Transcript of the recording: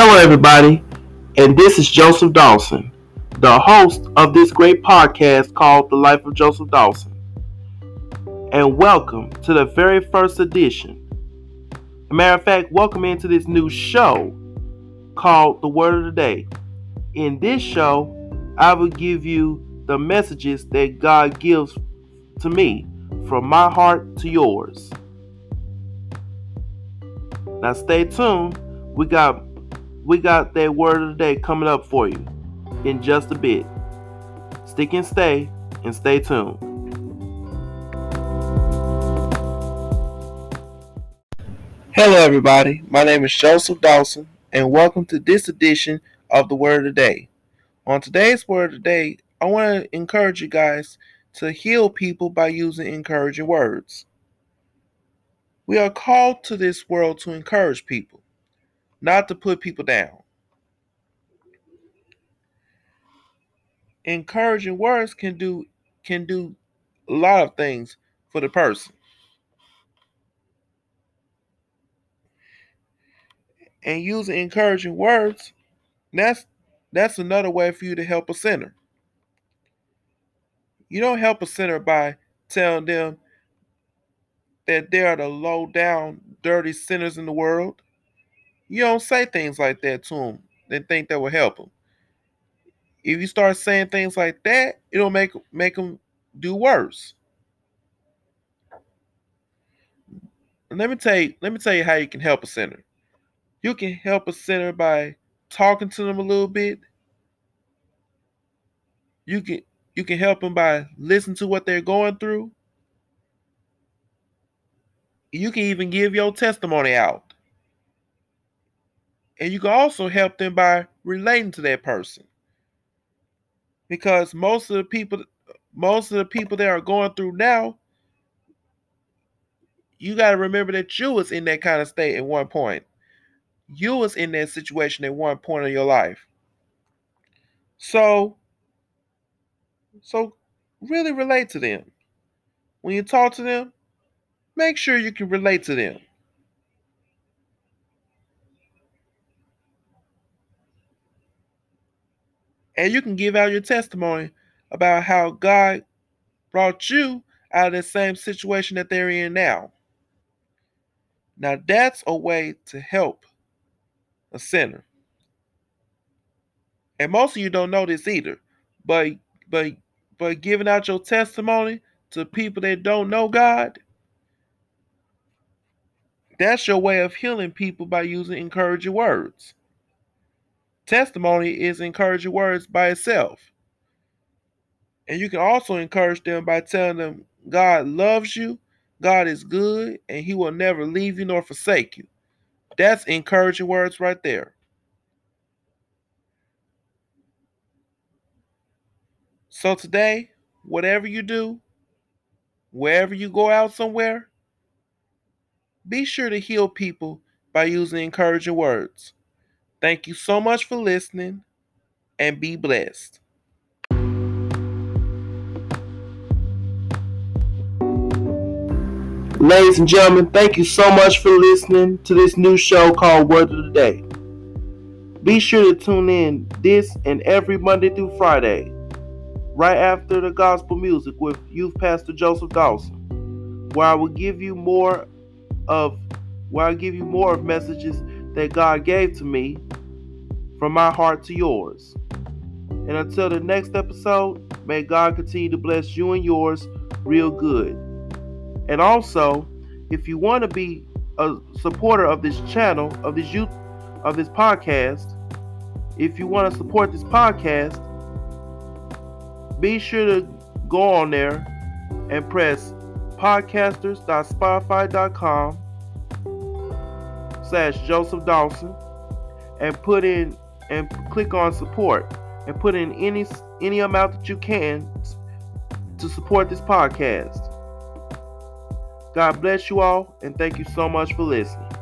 Hello, everybody, and this is Joseph Dawson, the host of this great podcast called The Life of Joseph Dawson. And welcome to the very first edition. Matter of fact, welcome into this new show called The Word of the Day. In this show, I will give you the messages that God gives to me from my heart to yours. Now stay tuned. We got we got that word of the day coming up for you in just a bit. Stick and stay and stay tuned. Hello, everybody. My name is Joseph Dawson, and welcome to this edition of the Word of the Day. On today's Word of the Day, I want to encourage you guys to heal people by using encouraging words. We are called to this world to encourage people not to put people down. Encouraging words can do can do a lot of things for the person. And using encouraging words, that's that's another way for you to help a sinner. You don't help a sinner by telling them that they are the low down, dirty sinners in the world. You don't say things like that to them and think that will help them. If you start saying things like that, it'll make make them do worse. let me tell you, let me tell you how you can help a sinner. You can help a sinner by talking to them a little bit. You can you can help them by listening to what they're going through. You can even give your testimony out. And you can also help them by relating to that person. Because most of the people most of the people that are going through now, you got to remember that you was in that kind of state at one point. You was in that situation at one point in your life. So so really relate to them. When you talk to them, make sure you can relate to them. And you can give out your testimony about how God brought you out of the same situation that they're in now. Now, that's a way to help a sinner. And most of you don't know this either, but but but giving out your testimony to people that don't know God, that's your way of healing people by using encouraging words. Testimony is encouraging words by itself. And you can also encourage them by telling them God loves you, God is good, and He will never leave you nor forsake you. That's encouraging words right there. So today, whatever you do, wherever you go out somewhere, be sure to heal people by using encouraging words. Thank you so much for listening and be blessed. Ladies and gentlemen, thank you so much for listening to this new show called Word of the Day. Be sure to tune in this and every Monday through Friday, right after the gospel music with Youth Pastor Joseph Dawson, where I will give you more of where I give you more of messages that God gave to me from my heart to yours. And until the next episode, may God continue to bless you and yours real good. And also, if you want to be a supporter of this channel, of this youth, of this podcast, if you want to support this podcast, be sure to go on there and press podcasters.spotify.com slash Joseph Dawson and put in and click on support and put in any any amount that you can to support this podcast. God bless you all and thank you so much for listening.